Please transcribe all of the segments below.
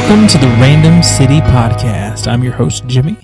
Welcome to the Random City Podcast. I'm your host, Jimmy.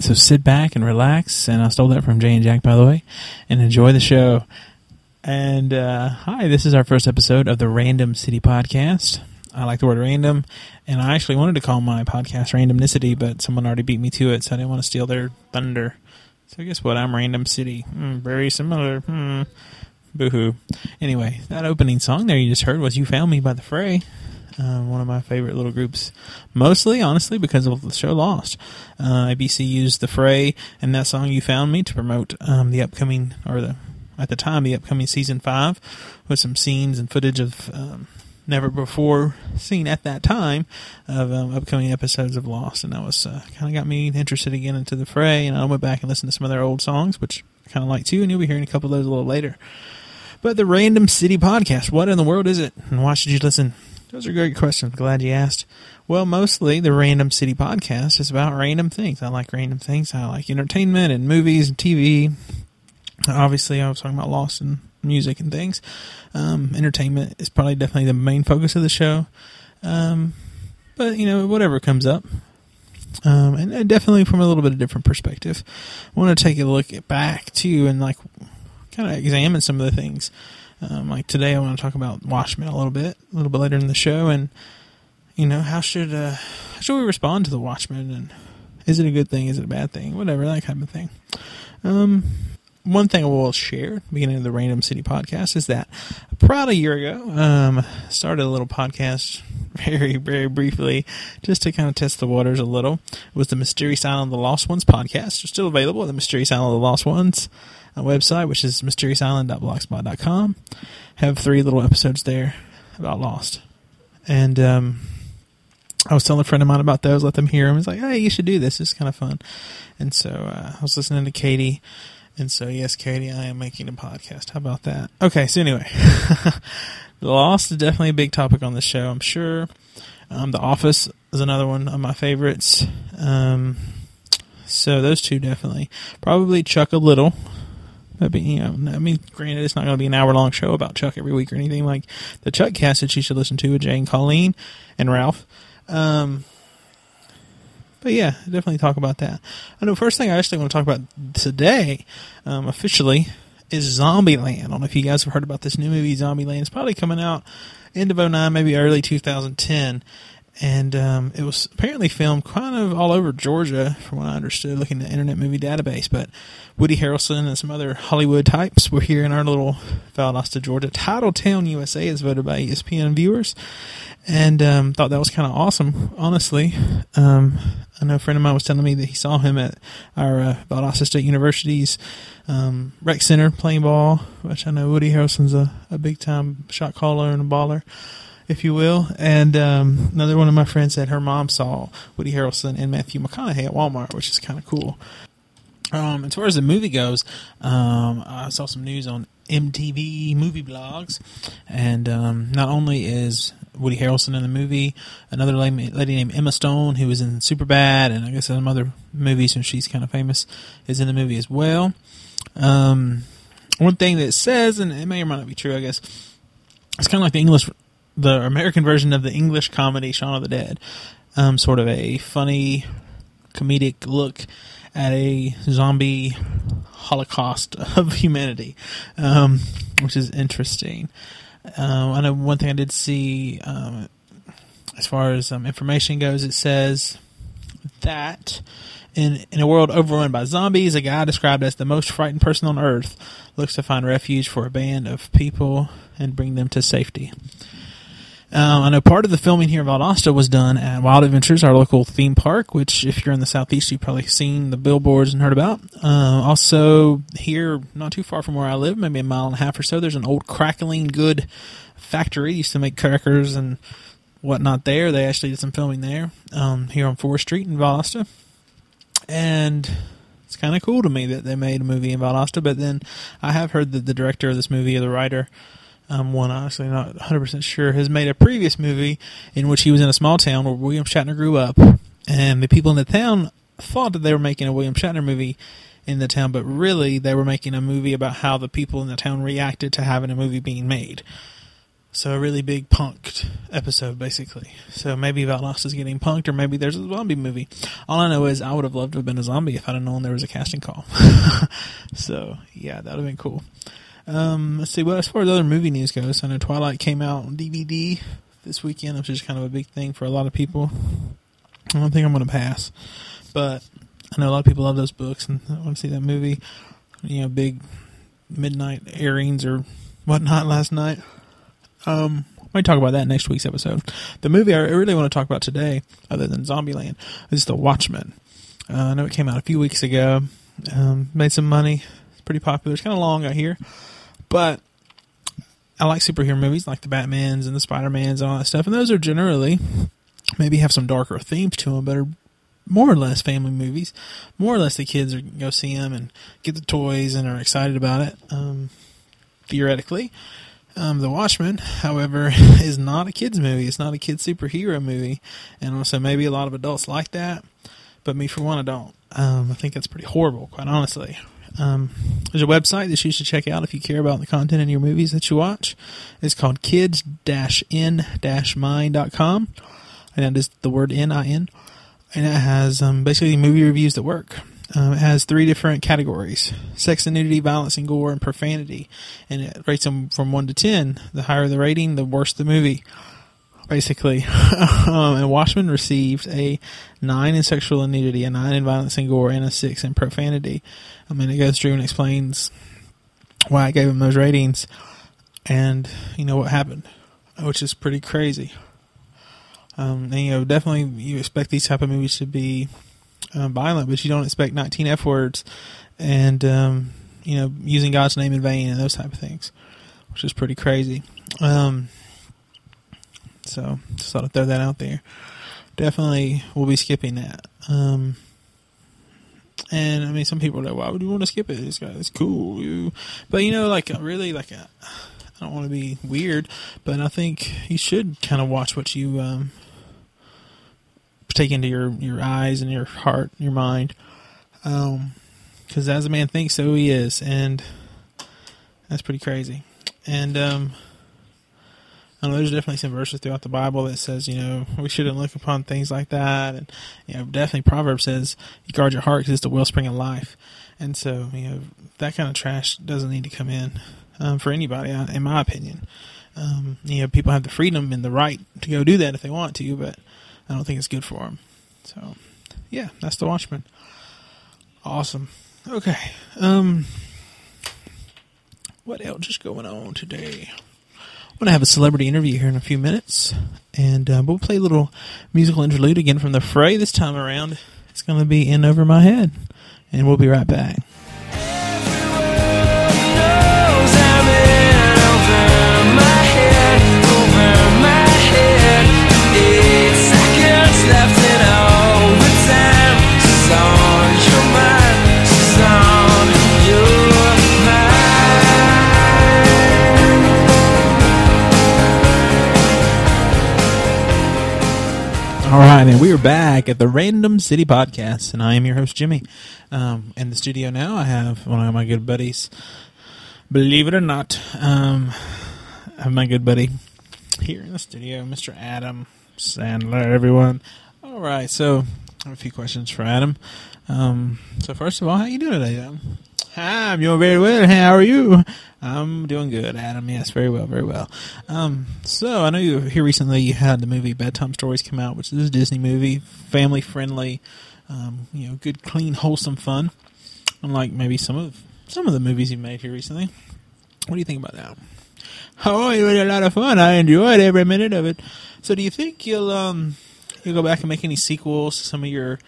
So sit back and relax, and I stole that from Jay and Jack, by the way, and enjoy the show. And uh, hi, this is our first episode of the Random City Podcast. I like the word random, and I actually wanted to call my podcast Randomnicity, but someone already beat me to it, so I didn't want to steal their thunder. So guess what? I'm Random City. Hmm, very similar. Hmm. Boo-hoo. Anyway, that opening song there you just heard was "You Found Me" by the Fray. Uh, one of my favorite little groups, mostly honestly because of the show Lost. Uh, ABC used the Fray and that song "You Found Me" to promote um, the upcoming or the at the time the upcoming season five with some scenes and footage of um, never before seen at that time of um, upcoming episodes of Lost, and that was uh, kind of got me interested again into the Fray. And I went back and listened to some of their old songs, which I kind of like too. And you'll be hearing a couple of those a little later. But the Random City Podcast, what in the world is it, and why should you listen? Those are great questions. Glad you asked. Well, mostly the Random City Podcast is about random things. I like random things. I like entertainment and movies and TV. Obviously, I was talking about Lost and music and things. Um, entertainment is probably definitely the main focus of the show. Um, but, you know, whatever comes up. Um, and, and, definitely from a little bit of different perspective. I want to take a look back too and like kind of examine some of the things um, like today, I want to talk about Watchmen a little bit, a little bit later in the show, and you know how should uh, how should we respond to the Watchmen, and is it a good thing, is it a bad thing, whatever that kind of thing. Um, one thing I will share, at the beginning of the Random City podcast, is that about a year ago, um, started a little podcast very, very briefly, just to kind of test the waters a little. It was the Mysterious Island of the Lost Ones podcast. It's still available at the Mysterious Island of the Lost Ones uh, website, which is mysteriousisland.blogspot.com. Have three little episodes there about Lost. And um, I was telling a friend of mine about those, let them hear them. He's like, hey, you should do this. It's kind of fun. And so uh, I was listening to Katie. And so, yes, Katie, I am making a podcast. How about that? Okay, so anyway, The Lost is definitely a big topic on the show, I'm sure. Um, the Office is another one of my favorites. Um, so those two definitely. Probably Chuck a little. But you know, I mean, granted, it's not going to be an hour long show about Chuck every week or anything like the Chuck cast that you should listen to with Jane, Colleen, and Ralph. Um, but yeah, definitely talk about that. I know first thing I actually want to talk about today, um, officially, is Zombieland. I don't know if you guys have heard about this new movie, Zombieland. It's probably coming out end of 09, maybe early 2010 and um, it was apparently filmed kind of all over Georgia, from what I understood, looking at Internet Movie Database. But Woody Harrelson and some other Hollywood types were here in our little Valdosta, Georgia. Titletown, USA is voted by ESPN viewers, and um, thought that was kind of awesome. Honestly, um, I know a friend of mine was telling me that he saw him at our uh, Valdosta State University's um, rec center playing ball, which I know Woody Harrelson's a, a big time shot caller and a baller if you will. And um, another one of my friends said her mom saw Woody Harrelson and Matthew McConaughey at Walmart, which is kind of cool. Um, as far as the movie goes, um, I saw some news on MTV movie blogs, and um, not only is Woody Harrelson in the movie, another lady, named Emma Stone, who was in Superbad, and I guess some other movies, and she's kind of famous, is in the movie as well. Um, one thing that says, and it may or may not be true, I guess, it's kind of like the English the American version of the English comedy Shaun of the Dead. Um, sort of a funny, comedic look at a zombie holocaust of humanity, um, which is interesting. Um, I know one thing I did see, um, as far as um, information goes, it says that in in a world overrun by zombies, a guy described as the most frightened person on earth looks to find refuge for a band of people and bring them to safety. Um, I know part of the filming here in Valdosta was done at Wild Adventures, our local theme park, which if you're in the southeast, you've probably seen the billboards and heard about. Uh, also, here, not too far from where I live, maybe a mile and a half or so, there's an old crackling good factory. used to make crackers and whatnot there. They actually did some filming there um, here on 4th Street in Valdosta. And it's kind of cool to me that they made a movie in Valdosta, but then I have heard that the director of this movie, or the writer, um, one honestly not 100% sure, has made a previous movie in which he was in a small town where William Shatner grew up, and the people in the town thought that they were making a William Shatner movie in the town, but really they were making a movie about how the people in the town reacted to having a movie being made. So a really big punked episode, basically. So maybe Valdosta is getting punked, or maybe there's a zombie movie. All I know is I would have loved to have been a zombie if I'd have known there was a casting call. so yeah, that would have been cool. Um, let's see. Well, as far as other movie news goes, I know Twilight came out on DVD this weekend, which is kind of a big thing for a lot of people. I don't think I'm going to pass, but I know a lot of people love those books and want to see that movie. You know, big midnight airings or whatnot last night. Um, might talk about that next week's episode. The movie I really want to talk about today, other than Zombieland, is The Watchmen. Uh, I know it came out a few weeks ago. Um, made some money. It's pretty popular. It's kind of long, I hear, but I like superhero movies, like the Batmans and the Spider Mans and all that stuff. And those are generally maybe have some darker themes to them, but are more or less family movies. More or less, the kids are go see them and get the toys and are excited about it. Um, theoretically, um, The Watchmen, however, is not a kids movie. It's not a kids superhero movie, and also maybe a lot of adults like that, but me for one, I don't. Um, I think that's pretty horrible, quite honestly. Um, there's a website that you should check out if you care about the content in your movies that you watch. It's called kids-in-mind.com, and that is the word N-I-N, and it has um, basically movie reviews that work. Um, it has three different categories: sex and nudity, violence and gore, and profanity. And it rates them from one to ten. The higher the rating, the worse the movie. Basically, um, and Watchmen received a nine in sexual nudity, a nine in violence and gore, and a six in profanity. I mean, it goes through and explains why I gave him those ratings, and you know what happened, which is pretty crazy. Um, and you know, definitely you expect these type of movies to be um, violent, but you don't expect 19 F words and, um, you know, using God's name in vain and those type of things, which is pretty crazy. Um, so just thought I'd throw that out there. Definitely we'll be skipping that. Um, and I mean, some people are like, why would you want to skip it? This guy is cool. But you know, like really, like I don't want to be weird, but I think you should kind of watch what you um, take into your your eyes and your heart, and your mind. Um, because as a man thinks, so he is, and that's pretty crazy. And um, I know there's definitely some verses throughout the Bible that says, you know, we shouldn't look upon things like that, and you know, definitely Proverbs says, "You guard your heart because it's the wellspring of life." And so, you know, that kind of trash doesn't need to come in um, for anybody, in my opinion. Um, you know, people have the freedom and the right to go do that if they want to, but I don't think it's good for them. So, yeah, that's the Watchmen. Awesome. Okay. Um, what else is going on today? I'm going to have a celebrity interview here in a few minutes, and uh, we'll play a little musical interlude again from the fray. This time around, it's going to be in over my head, and we'll be right back. Right, and we are back at the Random City Podcast, and I am your host Jimmy. Um, in the studio now, I have one of my good buddies. Believe it or not, um, I have my good buddy here in the studio, Mr. Adam Sandler. Everyone. All right, so I have a few questions for Adam. Um, so first of all, how you doing today, Adam? Hi, I'm doing very well. How are you? I'm doing good, Adam. Yes, very well, very well. Um, so I know you here recently. You had the movie Bedtime Stories come out, which is a Disney movie, family friendly, um, you know, good, clean, wholesome fun. Unlike maybe some of some of the movies you made here recently. What do you think about that? Oh, it was a lot of fun. I enjoyed every minute of it. So, do you think you'll um you'll go back and make any sequels to some of your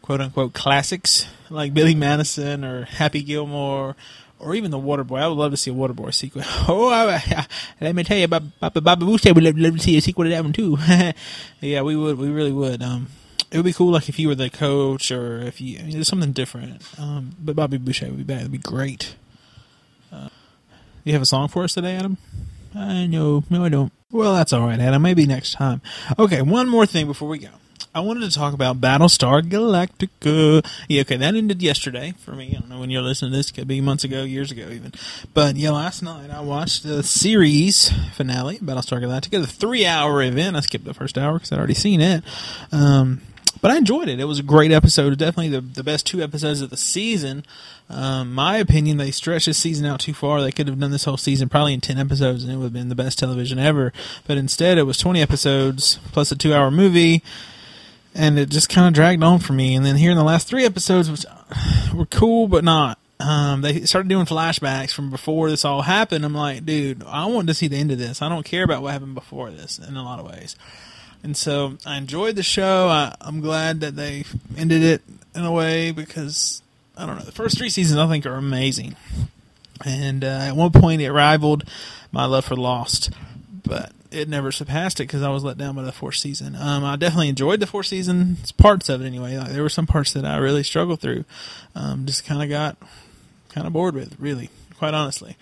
quote unquote classics like Billy Madison or Happy Gilmore or even the Waterboy. I would love to see a Waterboy sequel. Oh, I, I, let me tell you, about Baba Baba Booster would love, love to see a sequel to that one too. yeah, we would. We really would. Um, it would be cool, like if you were the coach or if you, I mean, there's something different. Um, but Bobby Boucher would be back. It'd be great. Uh, you have a song for us today, Adam? I know. No, I don't. Well, that's all right, Adam. Maybe next time. Okay, one more thing before we go. I wanted to talk about Battlestar Galactica. Yeah, okay, that ended yesterday for me. I don't know when you're listening to this; could be months ago, years ago, even. But yeah, last night I watched the series finale, Battlestar Galactica, the three-hour event. I skipped the first hour because I'd already seen it. Um, but I enjoyed it. It was a great episode. Definitely the, the best two episodes of the season. Um, my opinion, they stretched this season out too far. They could have done this whole season probably in 10 episodes and it would have been the best television ever. But instead, it was 20 episodes plus a two hour movie. And it just kind of dragged on for me. And then here in the last three episodes, which were cool, but not. Um, they started doing flashbacks from before this all happened. I'm like, dude, I want to see the end of this. I don't care about what happened before this in a lot of ways. And so I enjoyed the show. I, I'm glad that they ended it in a way because I don't know. The first three seasons I think are amazing, and uh, at one point it rivaled my love for Lost, but it never surpassed it because I was let down by the fourth season. Um, I definitely enjoyed the fourth season parts of it anyway. Like, there were some parts that I really struggled through. Um, just kind of got kind of bored with, really, quite honestly.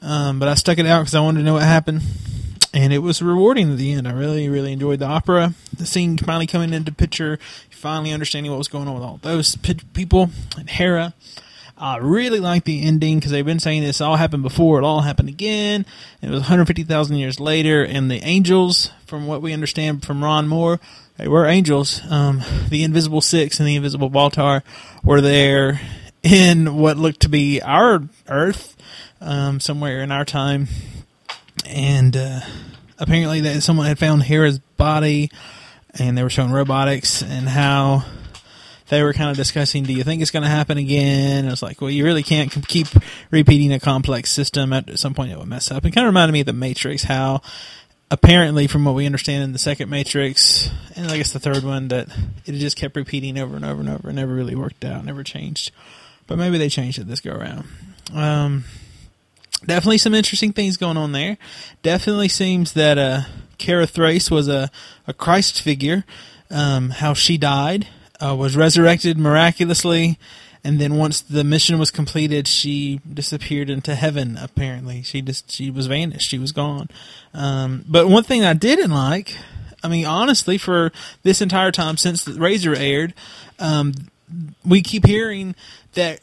Um, but I stuck it out because I wanted to know what happened and it was rewarding at the end. I really, really enjoyed the opera. The scene finally coming into picture, finally understanding what was going on with all those people and Hera. I really like the ending because they've been saying this all happened before, it all happened again. It was 150,000 years later, and the angels, from what we understand from Ron Moore, they were angels. Um, the Invisible Six and the Invisible Baltar were there in what looked to be our Earth, um, somewhere in our time, and uh, apparently that someone had found Hera's body, and they were showing robotics and how they were kind of discussing, do you think it's going to happen again? And it's like, well, you really can't keep repeating a complex system. At some point, it will mess up. It kind of reminded me of the Matrix, how apparently, from what we understand in the second Matrix, and I guess the third one, that it just kept repeating over and over and over, and never really worked out, never changed. But maybe they changed it this go around. Um, definitely some interesting things going on there. Definitely seems that uh, Kara Thrace was a, a Christ figure. Um, how she died, uh, was resurrected miraculously, and then once the mission was completed, she disappeared into heaven. Apparently, she just she was vanished. She was gone. Um, but one thing I didn't like, I mean, honestly, for this entire time since the Razor aired, um, we keep hearing that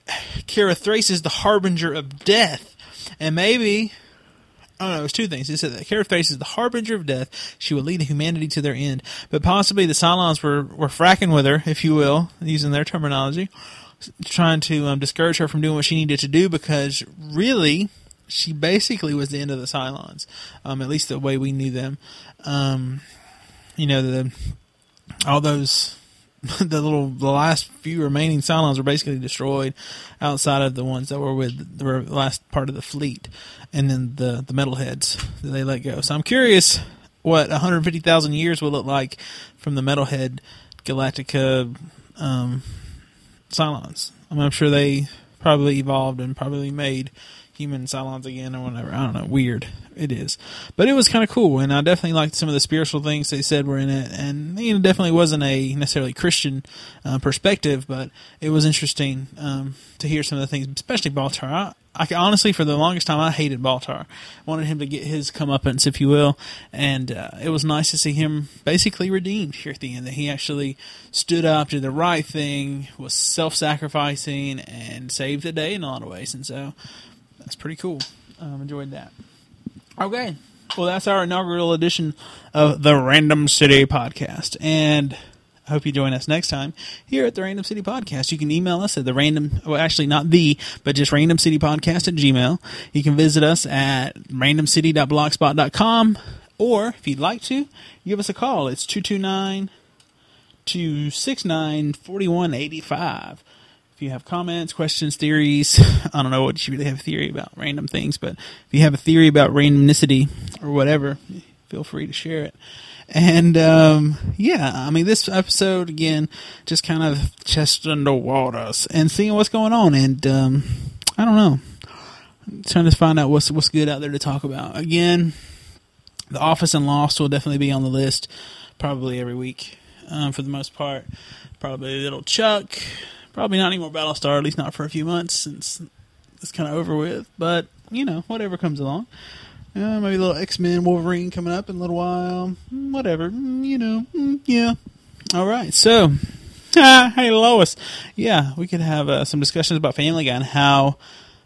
Kara Thrace is the harbinger of death and maybe I don't it was two things. He said that Kara Thrace is the harbinger of death. She will lead humanity to their end. But possibly the Cylons were, were fracking with her, if you will, using their terminology, trying to um, discourage her from doing what she needed to do because really, she basically was the end of the Cylons, um, at least the way we knew them. Um, you know, the all those the little the last few remaining Cylons were basically destroyed, outside of the ones that were with the last part of the fleet, and then the the metalheads that they let go. So I'm curious what 150,000 years will look like from the metalhead Galactica um, Cylons. I I'm sure they probably evolved and probably made human Cylons again or whatever. I don't know. Weird. It is. But it was kind of cool, and I definitely liked some of the spiritual things they said were in it, and you know, definitely wasn't a necessarily Christian uh, perspective, but it was interesting um, to hear some of the things, especially Baltar. I, I honestly, for the longest time, I hated Baltar. Wanted him to get his comeuppance, if you will, and uh, it was nice to see him basically redeemed here at the end. That he actually stood up, did the right thing, was self-sacrificing, and saved the day in a lot of ways. And so that's pretty cool. Um, enjoyed that. Okay. Well, that's our inaugural edition of the Random City Podcast. And I hope you join us next time here at the Random City Podcast. You can email us at the random, well, actually not the, but just Random City Podcast at Gmail. You can visit us at randomcity.blogspot.com. Or if you'd like to, give us a call. It's 229 269 4185 if you have comments, questions, theories, I don't know what you really have a theory about random things, but if you have a theory about randomicity or whatever, feel free to share it. And um, yeah, I mean, this episode again, just kind of chest under waters and seeing what's going on. And um, I don't know, trying to find out what's what's good out there to talk about. Again, The Office and Lost will definitely be on the list, probably every week um, for the most part. Probably Little Chuck, Probably not any more Battlestar, at least not for a few months since it's kind of over with. But, you know, whatever comes along. Uh, maybe a little X Men Wolverine coming up in a little while. Mm, whatever. Mm, you know, mm, yeah. All right, so ah, hey Lois, yeah, we could have uh, some discussions about Family Guy and how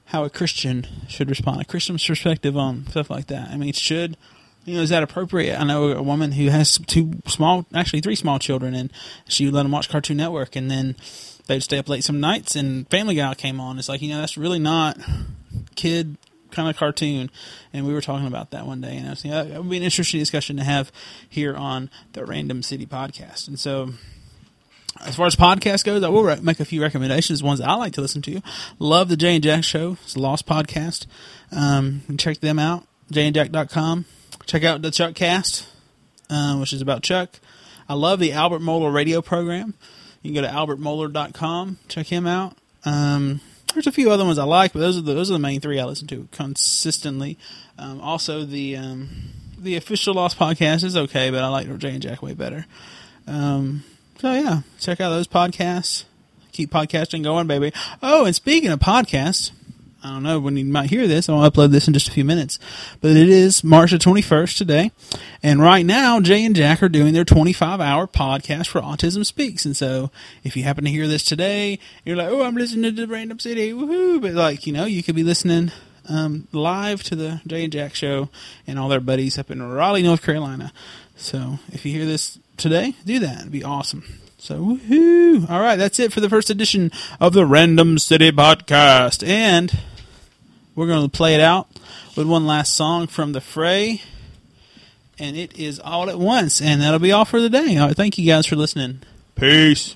how a Christian should respond, a Christian's perspective on stuff like that. I mean, it should you know is that appropriate? I know a woman who has two small, actually three small children, and she would let them watch Cartoon Network, and then they'd stay up late some nights, and Family Guy came on. It's like you know that's really not kid kind of cartoon, and we were talking about that one day, and I was thinking that would be an interesting discussion to have here on the Random City podcast. And so, as far as podcast goes, I will re- make a few recommendations, ones I like to listen to. Love the Jay and Jack Show; it's a Lost podcast. Um, check them out, jayandjack.com. Check out the Chuck Cast, uh, which is about Chuck. I love the Albert Mohler radio program. You can go to albertmohler.com, check him out. Um, there's a few other ones I like, but those are the, those are the main three I listen to consistently. Um, also, the um, the official Lost podcast is okay, but I like Jay and Jack way better. Um, so yeah, check out those podcasts. Keep podcasting going, baby. Oh, and speaking of podcasts, I don't know when you might hear this. I'll upload this in just a few minutes. But it is March the 21st today. And right now, Jay and Jack are doing their 25 hour podcast for Autism Speaks. And so if you happen to hear this today, you're like, oh, I'm listening to the Random City. Woohoo. But like, you know, you could be listening um, live to the Jay and Jack show and all their buddies up in Raleigh, North Carolina. So if you hear this today, do that. It'd be awesome. So, woohoo. All right, that's it for the first edition of the Random City podcast. And we're going to play it out with one last song from the fray. And it is All at Once. And that'll be all for the day. All right, thank you guys for listening. Peace.